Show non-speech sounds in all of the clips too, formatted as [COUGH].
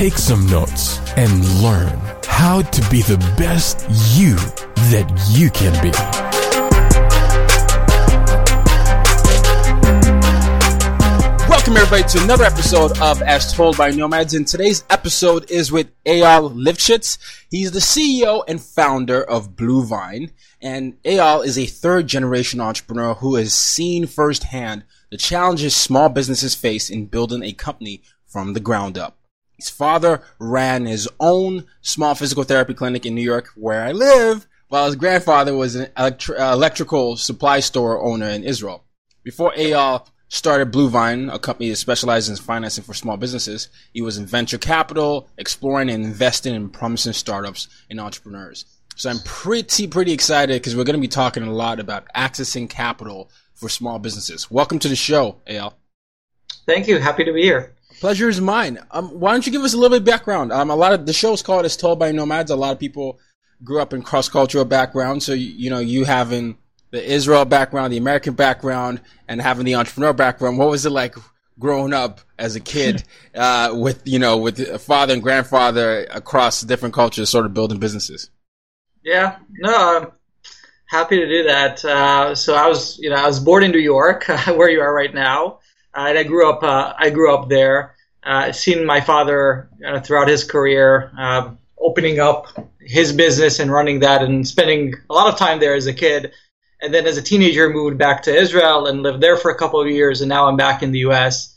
take some notes, and learn how to be the best you that you can be. Welcome everybody to another episode of As Told by Nomads. And today's episode is with Eyal Lifshitz. He's the CEO and founder of Bluevine. And Eyal is a third generation entrepreneur who has seen firsthand the challenges small businesses face in building a company from the ground up. His father ran his own small physical therapy clinic in New York, where I live, while his grandfather was an electri- electrical supply store owner in Israel. Before Eyal started Bluevine, a company that specializes in financing for small businesses, he was in venture capital, exploring and investing in promising startups and entrepreneurs. So I'm pretty, pretty excited because we're going to be talking a lot about accessing capital for small businesses. Welcome to the show, Eyal. Thank you. Happy to be here. Pleasure is mine. Um, why don't you give us a little bit of background? Um, a lot of the show's called "As Told by Nomads." A lot of people grew up in cross cultural backgrounds, so you, you know you having the Israel background, the American background, and having the entrepreneur background. What was it like growing up as a kid [LAUGHS] uh, with you know with a father and grandfather across different cultures, sort of building businesses? Yeah, no, I'm happy to do that. Uh, so I was, you know, I was born in New York, [LAUGHS] where you are right now, and I grew up. Uh, I grew up there. Uh, seen my father uh, throughout his career uh, opening up his business and running that, and spending a lot of time there as a kid. And then as a teenager, moved back to Israel and lived there for a couple of years, and now I'm back in the U.S.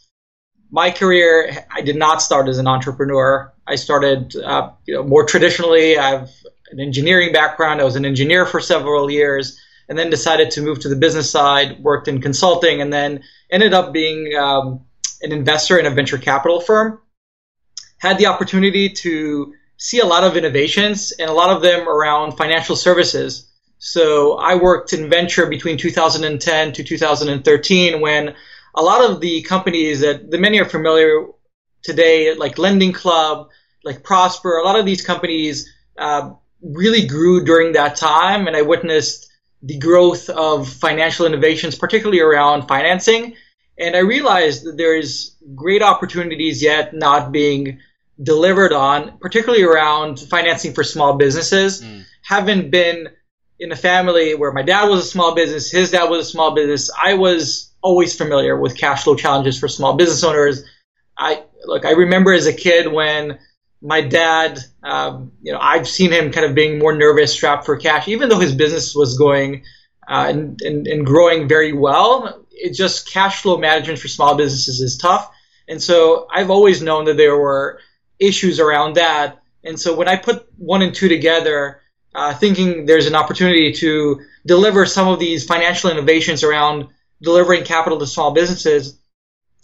My career, I did not start as an entrepreneur. I started uh, you know, more traditionally. I have an engineering background. I was an engineer for several years, and then decided to move to the business side. Worked in consulting, and then ended up being um, an investor in a venture capital firm. Had the opportunity to see a lot of innovations, and a lot of them around financial services. So I worked in venture between 2010 to 2013 when a lot of the companies that the many are familiar today, like Lending Club, like Prosper, a lot of these companies uh, really grew during that time, and I witnessed the growth of financial innovations, particularly around financing. And I realized that there's great opportunities yet not being delivered on, particularly around financing for small businesses. Mm. Haven't been in a family where my dad was a small business, his dad was a small business. I was always familiar with cash flow challenges for small business owners. I look, I remember as a kid when my dad, um, you know, I've seen him kind of being more nervous, strapped for cash, even though his business was going uh, and, and, and growing very well. It just cash flow management for small businesses is tough. And so I've always known that there were issues around that. And so when I put one and two together, uh, thinking there's an opportunity to deliver some of these financial innovations around delivering capital to small businesses,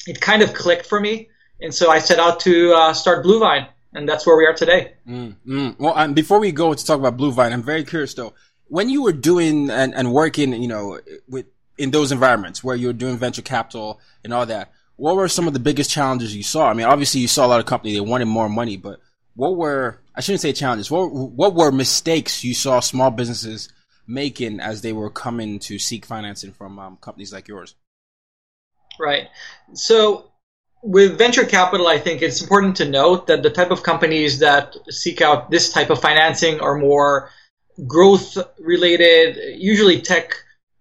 it kind of clicked for me. And so I set out to uh, start Bluevine, and that's where we are today. Mm, mm. Well, um, before we go to talk about Bluevine, I'm very curious though. When you were doing and, and working, you know, with in those environments where you were doing venture capital and all that, what were some of the biggest challenges you saw? I mean, obviously you saw a lot of companies they wanted more money, but what were I shouldn't say challenges. What what were mistakes you saw small businesses making as they were coming to seek financing from um, companies like yours? Right. So with venture capital, I think it's important to note that the type of companies that seek out this type of financing are more growth related, usually tech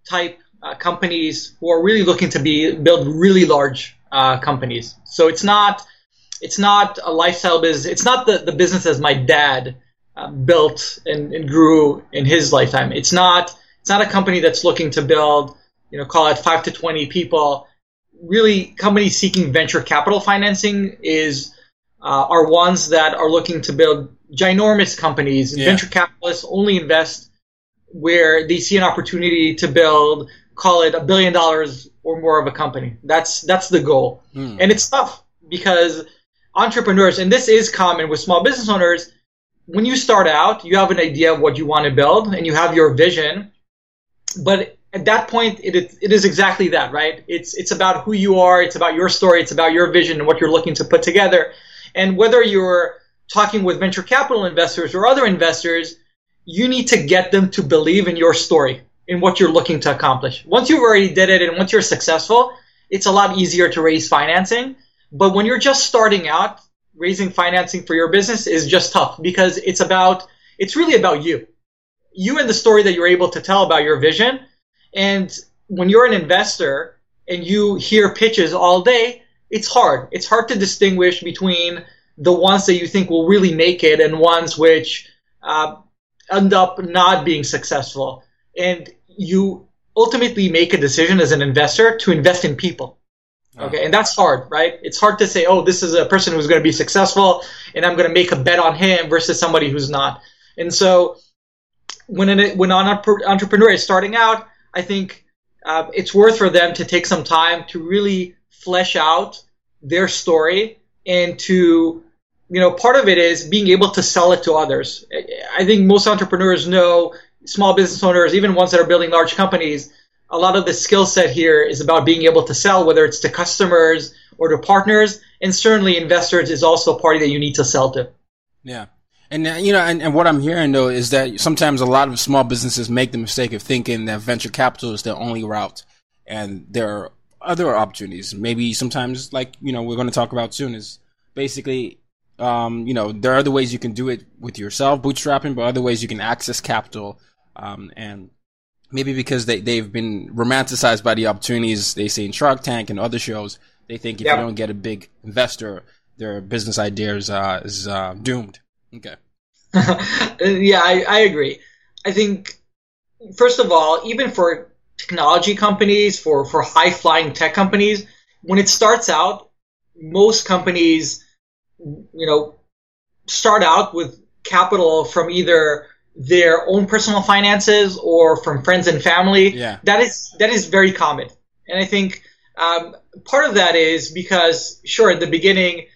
type uh, companies who are really looking to be build really large uh, companies. So it's not it's not a lifestyle business. It's not the, the business as my dad uh, built and, and grew in his lifetime. It's not it's not a company that's looking to build you know call it five to twenty people. Really, companies seeking venture capital financing is uh, are ones that are looking to build ginormous companies. Yeah. Venture capitalists only invest where they see an opportunity to build, call it a billion dollars or more of a company. That's that's the goal, mm. and it's tough because entrepreneurs, and this is common with small business owners. When you start out, you have an idea of what you want to build, and you have your vision, but at that point, it, it is exactly that, right? It's it's about who you are, it's about your story, it's about your vision and what you're looking to put together. And whether you're talking with venture capital investors or other investors, you need to get them to believe in your story, in what you're looking to accomplish. Once you've already did it and once you're successful, it's a lot easier to raise financing. But when you're just starting out, raising financing for your business is just tough because it's about, it's really about you. You and the story that you're able to tell about your vision. And when you're an investor and you hear pitches all day, it's hard. It's hard to distinguish between the ones that you think will really make it and ones which uh, end up not being successful. And you ultimately make a decision as an investor to invest in people. Okay, and that's hard, right? It's hard to say, oh, this is a person who's going to be successful, and I'm going to make a bet on him versus somebody who's not. And so, when an when an entrepreneur is starting out, I think uh, it's worth for them to take some time to really flesh out their story and to you know part of it is being able to sell it to others. I think most entrepreneurs know small business owners even ones that are building large companies a lot of the skill set here is about being able to sell whether it's to customers or to partners and certainly investors is also a party that you need to sell to. Yeah and uh, you know, and, and, what I'm hearing though is that sometimes a lot of small businesses make the mistake of thinking that venture capital is their only route, and there are other opportunities. Maybe sometimes, like you know, we're going to talk about soon, is basically, um, you know, there are other ways you can do it with yourself, bootstrapping, but other ways you can access capital, um, and maybe because they they've been romanticized by the opportunities they see in Shark Tank and other shows, they think if you don't get a big investor, their business idea is uh, is uh, doomed. Okay. [LAUGHS] yeah, I, I agree. I think first of all, even for technology companies, for, for high flying tech companies, when it starts out, most companies, you know, start out with capital from either their own personal finances or from friends and family. Yeah. That is that is very common, and I think um, part of that is because sure at the beginning,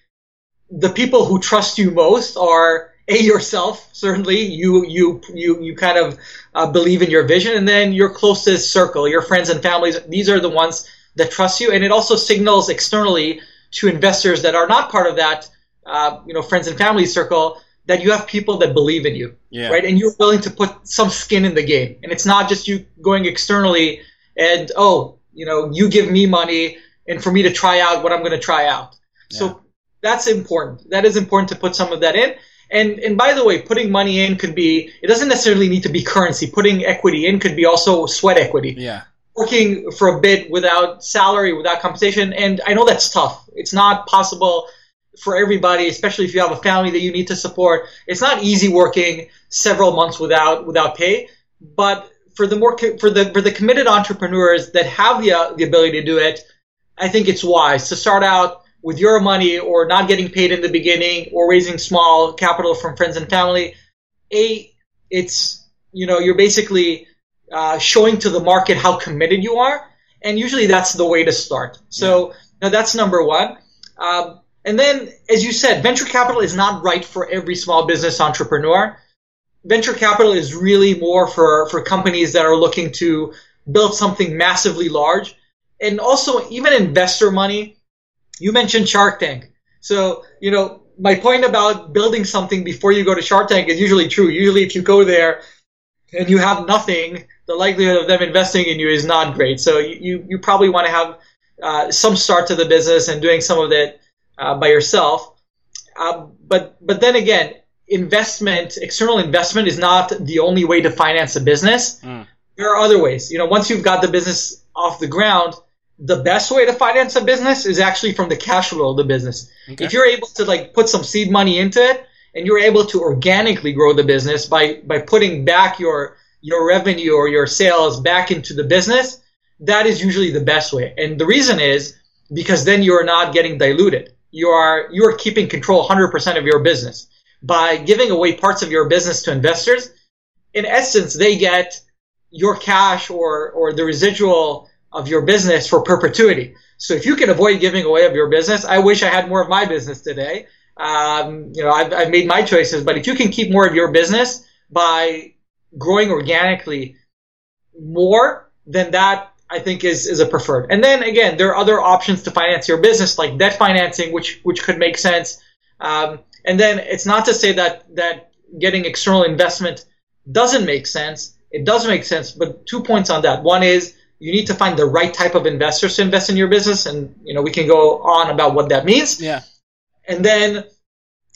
the people who trust you most are a yourself certainly you you you you kind of uh, believe in your vision and then your closest circle your friends and families these are the ones that trust you and it also signals externally to investors that are not part of that uh, you know friends and family circle that you have people that believe in you yeah. right and you're willing to put some skin in the game and it's not just you going externally and oh you know you give me money and for me to try out what i'm going to try out yeah. so that's important that is important to put some of that in and and by the way, putting money in could be it doesn't necessarily need to be currency. Putting equity in could be also sweat equity. Yeah. Working for a bit without salary, without compensation, and I know that's tough. It's not possible for everybody, especially if you have a family that you need to support. It's not easy working several months without without pay, but for the more for the for the committed entrepreneurs that have the the ability to do it, I think it's wise to start out with your money or not getting paid in the beginning or raising small capital from friends and family, a it's you know you're basically uh, showing to the market how committed you are, and usually that's the way to start. So now that's number one. Um, and then, as you said, venture capital is not right for every small business entrepreneur. Venture capital is really more for, for companies that are looking to build something massively large. And also, even investor money you mentioned Shark Tank. So, you know, my point about building something before you go to Shark Tank is usually true. Usually, if you go there and you have nothing, the likelihood of them investing in you is not great. So you, you, probably want to have uh, some start to the business and doing some of it uh, by yourself. Uh, but but then again, investment, external investment, is not the only way to finance a business. Mm. There are other ways. You know, once you've got the business off the ground, the best way to finance a business is actually from the cash flow of the business. Okay. If you're able to like put some seed money into it and you're able to organically grow the business by by putting back your your revenue or your sales back into the business, that is usually the best way. And the reason is because then you're not getting diluted. You are you are keeping control 100% of your business by giving away parts of your business to investors. In essence, they get your cash or or the residual of your business for perpetuity. So if you can avoid giving away of your business, I wish I had more of my business today. Um, you know, I've, I've made my choices, but if you can keep more of your business by growing organically more, then that I think is is a preferred. And then again, there are other options to finance your business, like debt financing, which which could make sense. Um, and then it's not to say that that getting external investment doesn't make sense. It does make sense, but two points on that. One is you need to find the right type of investors to invest in your business, and you know we can go on about what that means. Yeah. And then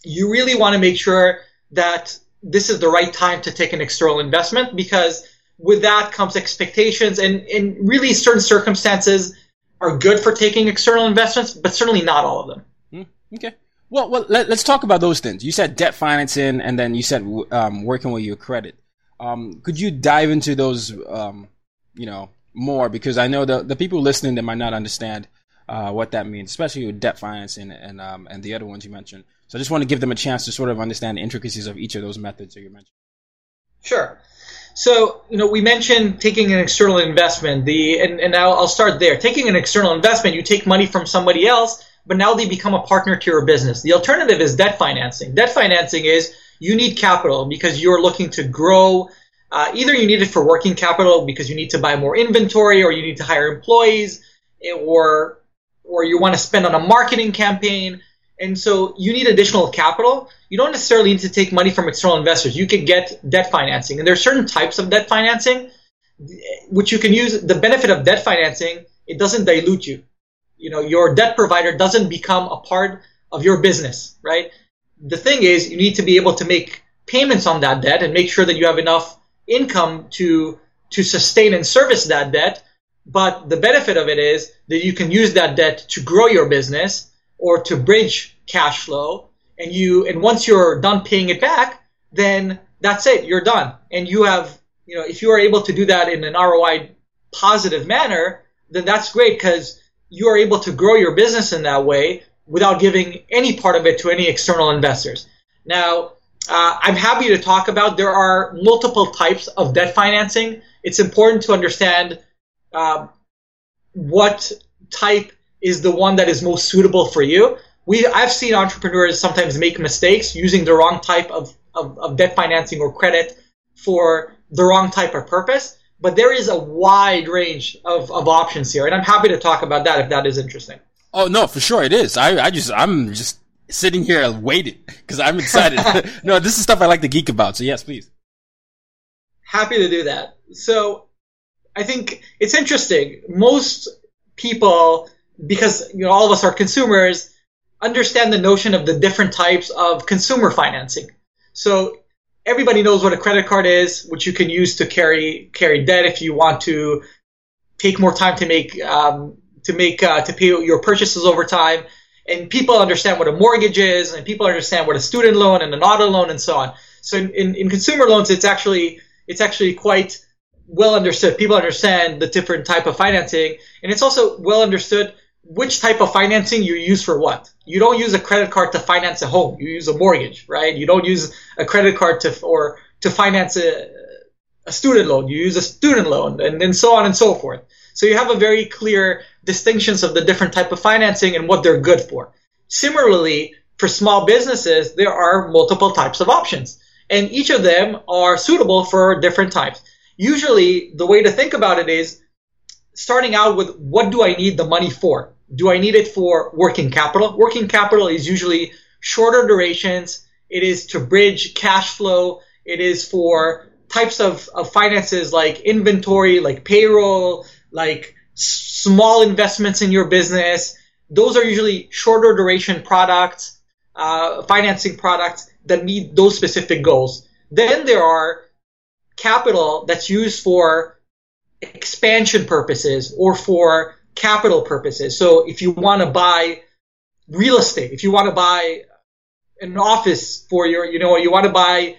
you really want to make sure that this is the right time to take an external investment because with that comes expectations and in really certain circumstances are good for taking external investments, but certainly not all of them. Hmm, okay. Well, well let, us talk about those things. You said debt financing, and then you said um, working with your credit. Um, could you dive into those, um, you know, more? Because I know the the people listening that might not understand uh, what that means, especially with debt financing and um, and the other ones you mentioned. So I just want to give them a chance to sort of understand the intricacies of each of those methods that you mentioned. Sure. So, you know, we mentioned taking an external investment. The and, and I'll, I'll start there. Taking an external investment, you take money from somebody else, but now they become a partner to your business. The alternative is debt financing. Debt financing is you need capital because you're looking to grow. Uh, either you need it for working capital because you need to buy more inventory, or you need to hire employees, or or you want to spend on a marketing campaign. And so you need additional capital. You don't necessarily need to take money from external investors. You can get debt financing. And there are certain types of debt financing which you can use. The benefit of debt financing, it doesn't dilute you. You know, your debt provider doesn't become a part of your business, right? The thing is, you need to be able to make payments on that debt and make sure that you have enough income to to sustain and service that debt. But the benefit of it is that you can use that debt to grow your business or to bridge cash flow and you and once you're done paying it back then that's it you're done and you have you know if you are able to do that in an ROI positive manner then that's great because you are able to grow your business in that way without giving any part of it to any external investors now uh, I'm happy to talk about there are multiple types of debt financing it's important to understand uh, what type is the one that is most suitable for you. We I've seen entrepreneurs sometimes make mistakes using the wrong type of, of, of debt financing or credit for the wrong type of purpose. But there is a wide range of, of options here, and I'm happy to talk about that if that is interesting. Oh no, for sure it is. I, I just I'm just sitting here and waiting because I'm excited. [LAUGHS] no, this is stuff I like to geek about. So yes, please. Happy to do that. So I think it's interesting. Most people because you know all of us are consumers, understand the notion of the different types of consumer financing. So everybody knows what a credit card is, which you can use to carry carry debt if you want to take more time to make um, to make uh, to pay your purchases over time. And people understand what a mortgage is, and people understand what a student loan and an auto loan and so on. So in, in, in consumer loans, it's actually it's actually quite well understood. People understand the different type of financing, and it's also well understood which type of financing you use for what. You don't use a credit card to finance a home. You use a mortgage, right? You don't use a credit card to or to finance a, a student loan. You use a student loan, and then so on and so forth. So you have a very clear distinctions of the different type of financing and what they're good for. Similarly, for small businesses, there are multiple types of options, and each of them are suitable for different types. Usually, the way to think about it is starting out with what do I need the money for? Do I need it for working capital? Working capital is usually shorter durations. It is to bridge cash flow. It is for types of, of finances like inventory, like payroll, like small investments in your business. Those are usually shorter duration products, uh, financing products that meet those specific goals. Then there are capital that's used for expansion purposes or for capital purposes. So if you want to buy real estate, if you want to buy an office for your, you know, you want to buy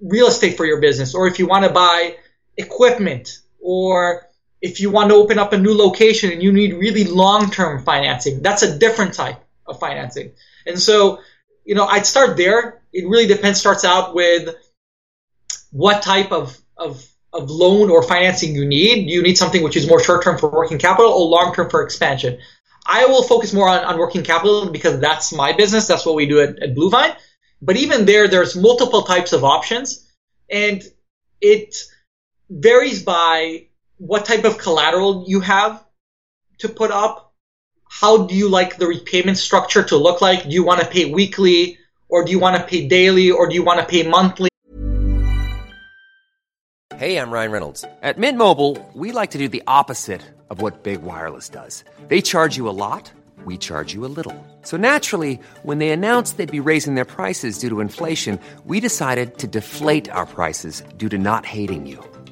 real estate for your business, or if you want to buy equipment, or if you want to open up a new location and you need really long-term financing, that's a different type of financing. And so, you know, I'd start there. It really depends, starts out with what type of, of, of loan or financing you need. You need something which is more short term for working capital or long term for expansion? I will focus more on, on working capital because that's my business. That's what we do at, at Bluevine. But even there, there's multiple types of options and it varies by what type of collateral you have to put up. How do you like the repayment structure to look like? Do you want to pay weekly or do you want to pay daily or do you want to pay monthly? Hey, I'm Ryan Reynolds. At Mint Mobile, we like to do the opposite of what Big Wireless does. They charge you a lot, we charge you a little. So naturally, when they announced they'd be raising their prices due to inflation, we decided to deflate our prices due to not hating you.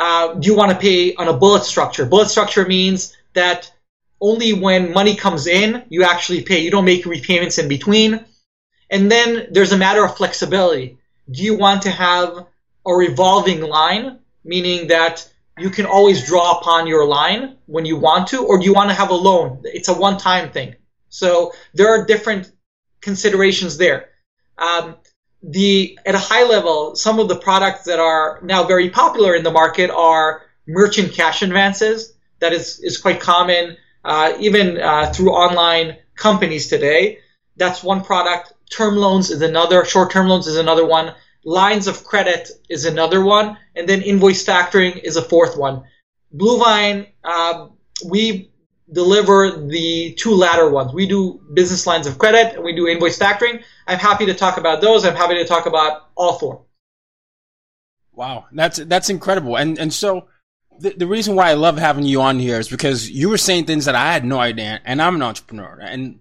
uh, do you want to pay on a bullet structure? Bullet structure means that only when money comes in, you actually pay. You don't make repayments in between. And then there's a matter of flexibility. Do you want to have a revolving line, meaning that you can always draw upon your line when you want to, or do you want to have a loan? It's a one-time thing. So there are different considerations there. Um, the at a high level, some of the products that are now very popular in the market are merchant cash advances. That is is quite common, uh, even uh, through online companies today. That's one product. Term loans is another. Short term loans is another one. Lines of credit is another one, and then invoice factoring is a fourth one. Bluevine, uh, we deliver the two latter ones. We do business lines of credit and we do invoice factoring. I'm happy to talk about those. I'm happy to talk about all four. Wow, that's that's incredible. And and so the, the reason why I love having you on here is because you were saying things that I had no idea, and I'm an entrepreneur, and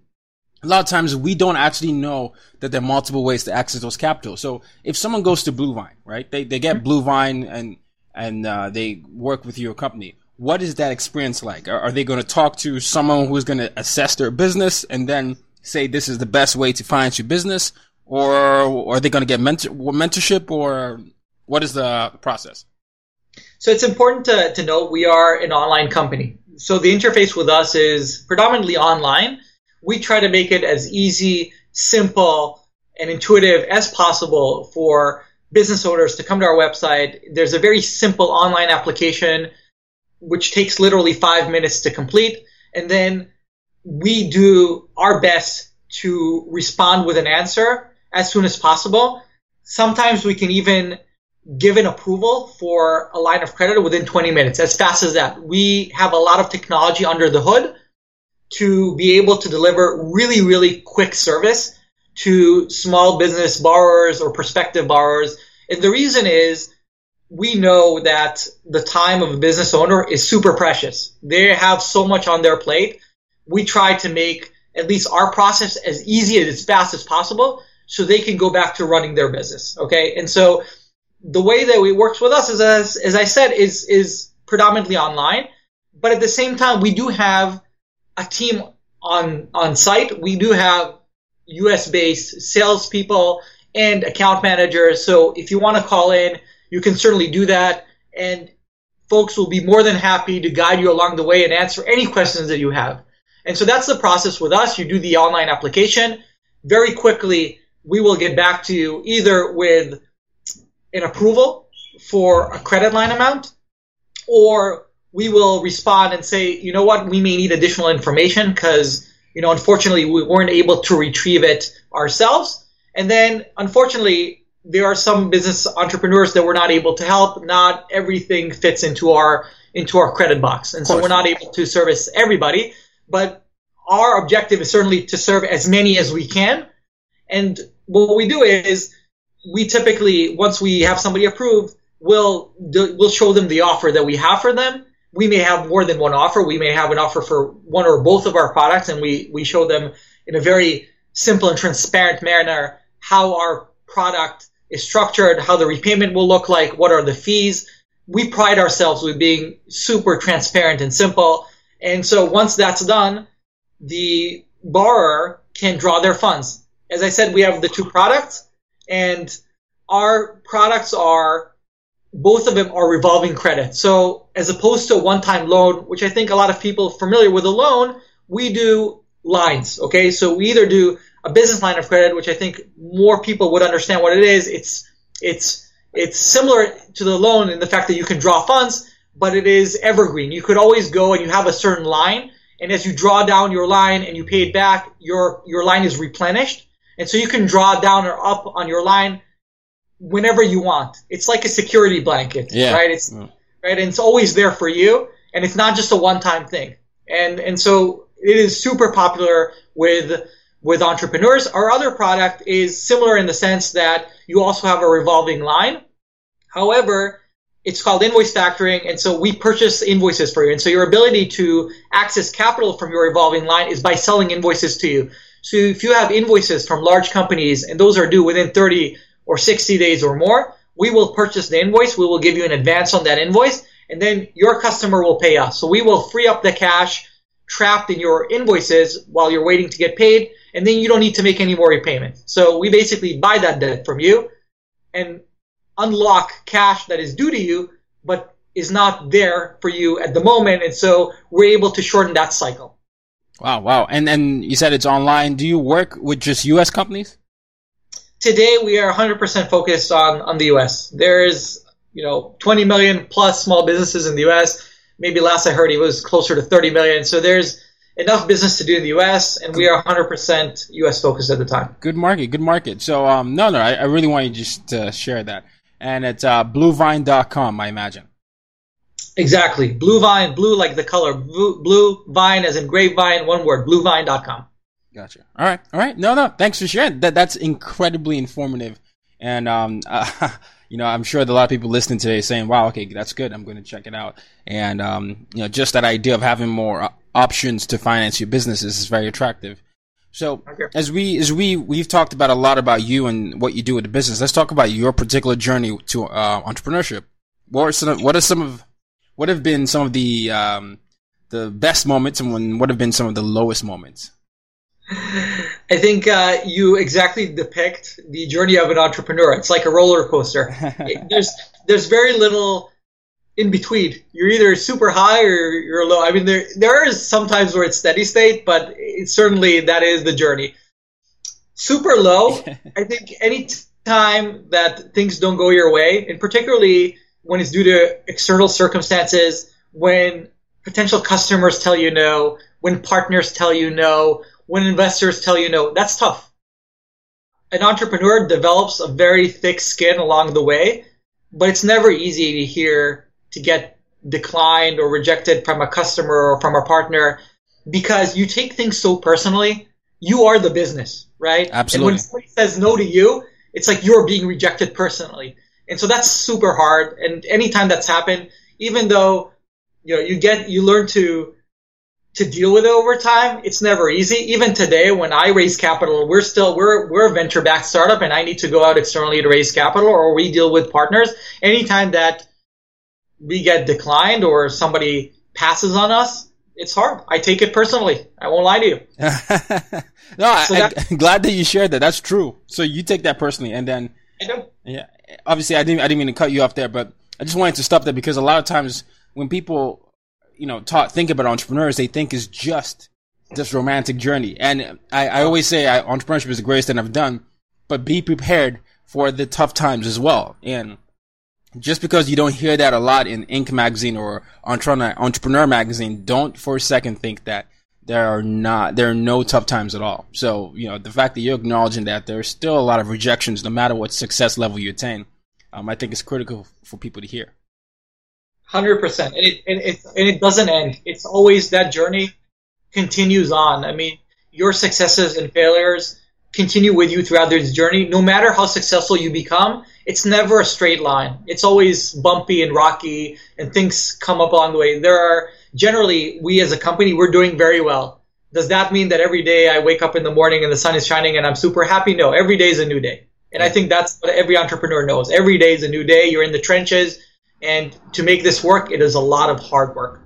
a lot of times we don't actually know that there are multiple ways to access those capital. So if someone goes to Bluevine, right, they they get Bluevine and and uh, they work with your company. What is that experience like? Are, are they going to talk to someone who's going to assess their business and then say this is the best way to finance your business, or, are they going to get mentor, mentorship, or what is the process? So it's important to, to note we are an online company. So the interface with us is predominantly online. We try to make it as easy, simple, and intuitive as possible for business owners to come to our website. There's a very simple online application which takes literally five minutes to complete. And then we do our best to respond with an answer as soon as possible. Sometimes we can even give an approval for a line of credit within 20 minutes, as fast as that. We have a lot of technology under the hood to be able to deliver really, really quick service to small business borrowers or prospective borrowers. And the reason is we know that the time of a business owner is super precious. They have so much on their plate. We try to make at least our process as easy and as fast as possible so they can go back to running their business. Okay. And so the way that it works with us is, as, as I said, is, is predominantly online. But at the same time, we do have a team on on site. We do have U.S. based salespeople and account managers. So if you want to call in, you can certainly do that, and folks will be more than happy to guide you along the way and answer any questions that you have. And so that's the process with us. You do the online application. Very quickly, we will get back to you either with an approval for a credit line amount or we will respond and say, you know what, we may need additional information because, you know, unfortunately we weren't able to retrieve it ourselves. And then unfortunately, there are some business entrepreneurs that we're not able to help. Not everything fits into our into our credit box. And so we're not able to service everybody, but our objective is certainly to serve as many as we can. And what we do is we typically, once we have somebody approved, we'll, we'll show them the offer that we have for them. We may have more than one offer. We may have an offer for one or both of our products and we, we show them in a very simple and transparent manner how our product is structured, how the repayment will look like, what are the fees. We pride ourselves with being super transparent and simple. And so once that's done, the borrower can draw their funds. As I said, we have the two products and our products are both of them are revolving credit. So as opposed to a one-time loan, which I think a lot of people familiar with a loan, we do lines. Okay. So we either do a business line of credit, which I think more people would understand what it is. It's, it's, it's similar to the loan in the fact that you can draw funds, but it is evergreen. You could always go and you have a certain line and as you draw down your line and you pay it back, your your line is replenished, and so you can draw down or up on your line whenever you want. It's like a security blanket, yeah. right? It's mm. right, and it's always there for you, and it's not just a one-time thing. And and so it is super popular with with entrepreneurs. Our other product is similar in the sense that you also have a revolving line. However, it's called invoice factoring, and so we purchase invoices for you. And so your ability to access capital from your revolving line is by selling invoices to you. So if you have invoices from large companies and those are due within 30 or 60 days or more, we will purchase the invoice. We will give you an advance on that invoice, and then your customer will pay us. So we will free up the cash trapped in your invoices while you're waiting to get paid, and then you don't need to make any more repayment. So we basically buy that debt from you, and unlock cash that is due to you, but is not there for you at the moment. And so we're able to shorten that cycle. Wow, wow. And then you said it's online. Do you work with just US companies? Today we are 100% focused on, on the US. There's, you know, 20 million plus small businesses in the US. Maybe last I heard it was closer to 30 million. So there's enough business to do in the U.S. and we are 100% U.S. focused at the time. Good market, good market. So, um, no, no, I, I really want you just to share that and it's uh, bluevine.com, I imagine. Exactly. Bluevine, blue like the color, blue, blue vine as in grapevine, one word, bluevine.com. Gotcha. All right. All right. No, no. Thanks for sharing. That that's incredibly informative. And um, uh, [LAUGHS] you know, I'm sure that a lot of people listening today saying, "Wow, okay, that's good. I'm going to check it out." And um, you know, just that idea of having more options to finance your businesses is very attractive. So as we as we we've talked about a lot about you and what you do with the business. Let's talk about your particular journey to uh, entrepreneurship. What are some of, what are some of what have been some of the um, the best moments and when, what have been some of the lowest moments? I think uh, you exactly depict the journey of an entrepreneur. It's like a roller coaster. [LAUGHS] there's there's very little in between. You're either super high or you're low. I mean, there there is sometimes where it's steady state, but certainly that is the journey. Super low. [LAUGHS] I think any time that things don't go your way, and particularly when it's due to external circumstances, when potential customers tell you no, when partners tell you no, when investors tell you no, that's tough. An entrepreneur develops a very thick skin along the way, but it's never easy to hear to get declined or rejected from a customer or from a partner because you take things so personally. You are the business, right? Absolutely. And when somebody says no to you, it's like you're being rejected personally. And so that's super hard. And anytime that's happened, even though, you know, you get, you learn to, to deal with it over time, it's never easy. Even today, when I raise capital, we're still, we're, we're a venture backed startup and I need to go out externally to raise capital or we deal with partners. Anytime that we get declined or somebody passes on us, it's hard. I take it personally. I won't lie to you. [LAUGHS] no, so I, am [LAUGHS] glad that you shared that. That's true. So you take that personally, and then yeah, obviously I didn't I didn't mean to cut you off there, but I just wanted to stop there because a lot of times when people you know talk think about entrepreneurs, they think is just this romantic journey, and I, I always say I, entrepreneurship is the greatest thing I've done, but be prepared for the tough times as well, and just because you don't hear that a lot in Inc. magazine or Entrepreneur magazine, don't for a second think that there are not there are no tough times at all. So you know the fact that you're acknowledging that there's still a lot of rejections, no matter what success level you attain, um, I think is critical for people to hear. Hundred percent, and it and it and it doesn't end. It's always that journey continues on. I mean, your successes and failures continue with you throughout this journey. No matter how successful you become, it's never a straight line. It's always bumpy and rocky, and things come up along the way. There are generally, we as a company, we're doing very well. Does that mean that every day I wake up in the morning and the sun is shining and I'm super happy? No, every day is a new day. And I think that's what every entrepreneur knows. Every day is a new day. You're in the trenches. And to make this work, it is a lot of hard work.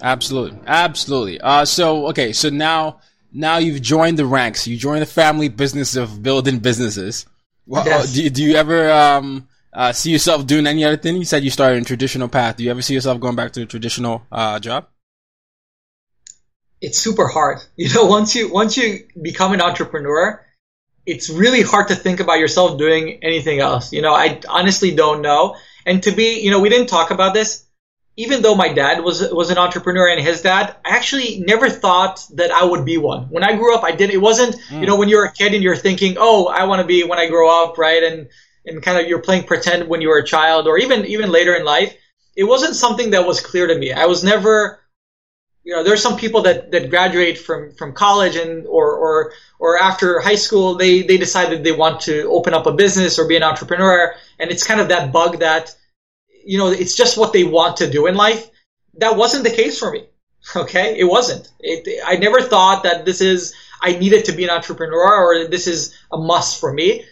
Absolutely. Absolutely. Uh, so, okay. So now, now you've joined the ranks. You joined the family business of building businesses. Well, yes. do, do you ever, um, uh, see yourself doing any other thing? You said you started in traditional path. Do you ever see yourself going back to a traditional uh, job? It's super hard. [LAUGHS] You know, once you once you become an entrepreneur, it's really hard to think about yourself doing anything else. You know, I honestly don't know. And to be, you know, we didn't talk about this. Even though my dad was was an entrepreneur and his dad, I actually never thought that I would be one. When I grew up, I did. It wasn't, mm. you know, when you're a kid and you're thinking, oh, I want to be when I grow up, right? And and kind of you're playing pretend when you were a child or even even later in life it wasn't something that was clear to me i was never you know there's some people that that graduate from from college and or or or after high school they they decided they want to open up a business or be an entrepreneur and it's kind of that bug that you know it's just what they want to do in life that wasn't the case for me okay it wasn't it, i never thought that this is i needed to be an entrepreneur or this is a must for me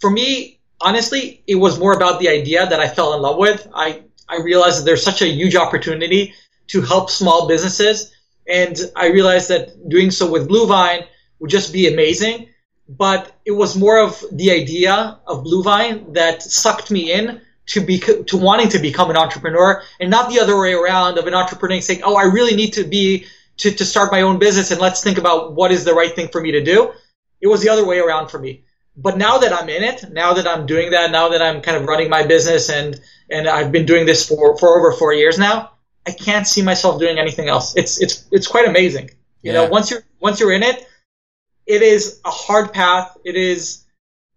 for me honestly, it was more about the idea that I fell in love with. I, I realized that there's such a huge opportunity to help small businesses. And I realized that doing so with Bluevine would just be amazing. But it was more of the idea of Bluevine that sucked me in to be to wanting to become an entrepreneur and not the other way around of an entrepreneur saying, "Oh, I really need to be to, to start my own business and let's think about what is the right thing for me to do." It was the other way around for me but now that I'm in it, now that I'm doing that, now that I'm kind of running my business and and I've been doing this for for over four years now, I can't see myself doing anything else. It's it's it's quite amazing. You yeah. know, once you're once you're in it, it is a hard path. It is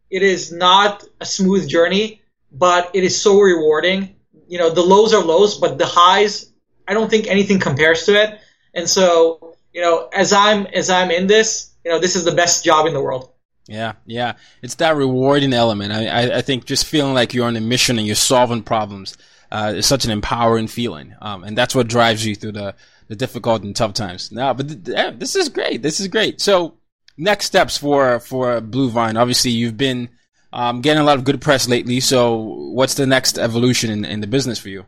it is not a smooth journey, but it is so rewarding. You know, the lows are lows, but the highs, I don't think anything compares to it. And so, you know, as I'm as I'm in this, you know, this is the best job in the world. Yeah, yeah. It's that rewarding element. I, I, I, think just feeling like you're on a mission and you're solving problems uh, is such an empowering feeling. Um, and that's what drives you through the, the difficult and tough times. Now, but th- this is great. This is great. So, next steps for for Bluevine. Obviously, you've been um, getting a lot of good press lately. So, what's the next evolution in, in the business for you?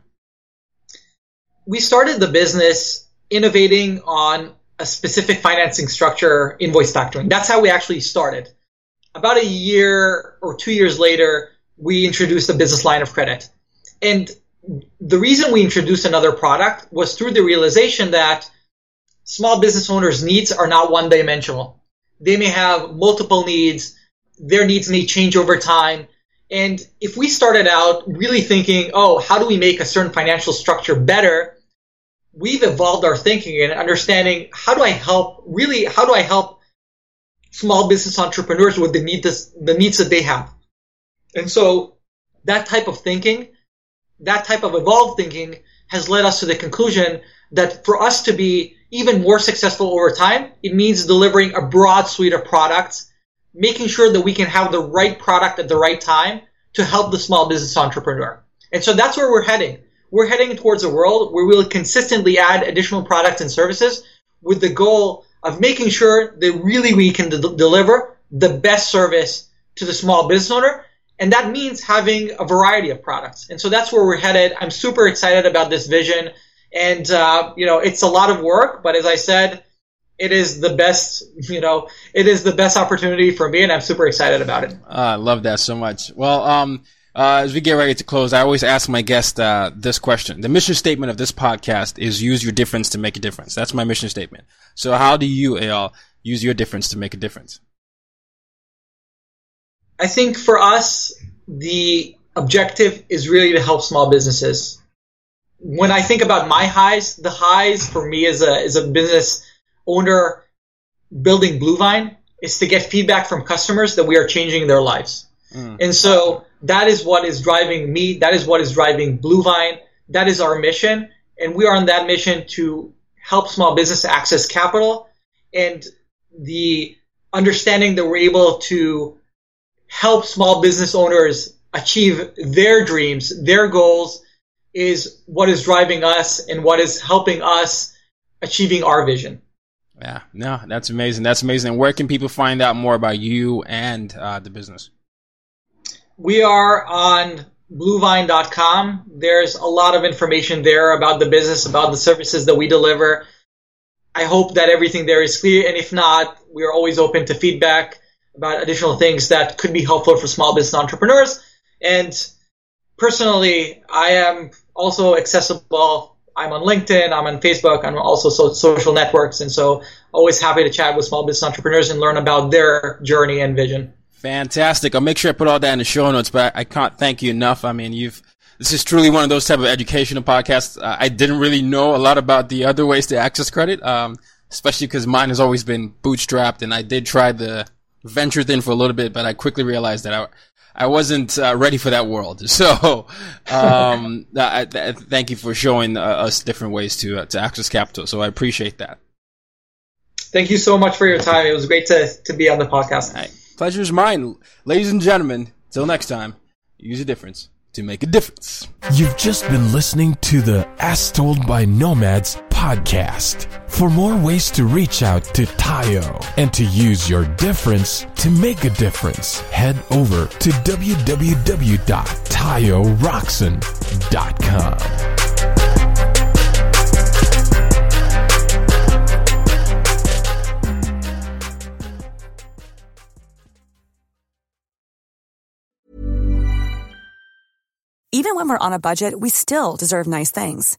We started the business innovating on a specific financing structure, invoice factoring. That's how we actually started about a year or two years later, we introduced a business line of credit. And the reason we introduced another product was through the realization that small business owners' needs are not one dimensional. They may have multiple needs. Their needs may change over time. And if we started out really thinking, oh, how do we make a certain financial structure better? We've evolved our thinking and understanding how do I help, really, how do I help small business entrepreneurs with the needs the needs that they have. And so that type of thinking, that type of evolved thinking has led us to the conclusion that for us to be even more successful over time, it means delivering a broad suite of products, making sure that we can have the right product at the right time to help the small business entrepreneur. And so that's where we're heading. We're heading towards a world where we'll consistently add additional products and services with the goal of making sure that really we can de- deliver the best service to the small business owner. And that means having a variety of products. And so that's where we're headed. I'm super excited about this vision. And, uh, you know, it's a lot of work, but as I said, it is the best, you know, it is the best opportunity for me and I'm super excited about it. Uh, I love that so much. Well, um, uh, as we get ready to close, I always ask my guest uh, this question. The mission statement of this podcast is use your difference to make a difference. That's my mission statement. So how do you, Eyal, use your difference to make a difference? I think for us, the objective is really to help small businesses. When I think about my highs, the highs for me as a, as a business owner building Bluevine is to get feedback from customers that we are changing their lives. Mm. And so that is what is driving me. That is what is driving Bluevine. That is our mission. And we are on that mission to help small business access capital and the understanding that we're able to help small business owners achieve their dreams, their goals is what is driving us and what is helping us achieving our vision. Yeah, no, that's amazing. That's amazing. And where can people find out more about you and uh, the business? We are on bluevine.com. There's a lot of information there about the business, about the services that we deliver. I hope that everything there is clear. And if not, we are always open to feedback about additional things that could be helpful for small business entrepreneurs. And personally, I am also accessible. I'm on LinkedIn, I'm on Facebook, I'm also so social networks. And so always happy to chat with small business entrepreneurs and learn about their journey and vision. Fantastic. I'll make sure I put all that in the show notes, but I can't thank you enough. I mean, you've, this is truly one of those type of educational podcasts. Uh, I didn't really know a lot about the other ways to access credit, um, especially because mine has always been bootstrapped and I did try the venture thing for a little bit, but I quickly realized that I, I wasn't uh, ready for that world. [LAUGHS] So, um, I, I, thank you for showing uh, us different ways to, uh, to access capital. So I appreciate that. Thank you so much for your time. It was great to, to be on the podcast. Pleasure is mine. Ladies and gentlemen, till next time, use a difference to make a difference. You've just been listening to the As Told by Nomads podcast. For more ways to reach out to Tayo and to use your difference to make a difference, head over to www.tayorockson.com. Even when we're on a budget, we still deserve nice things.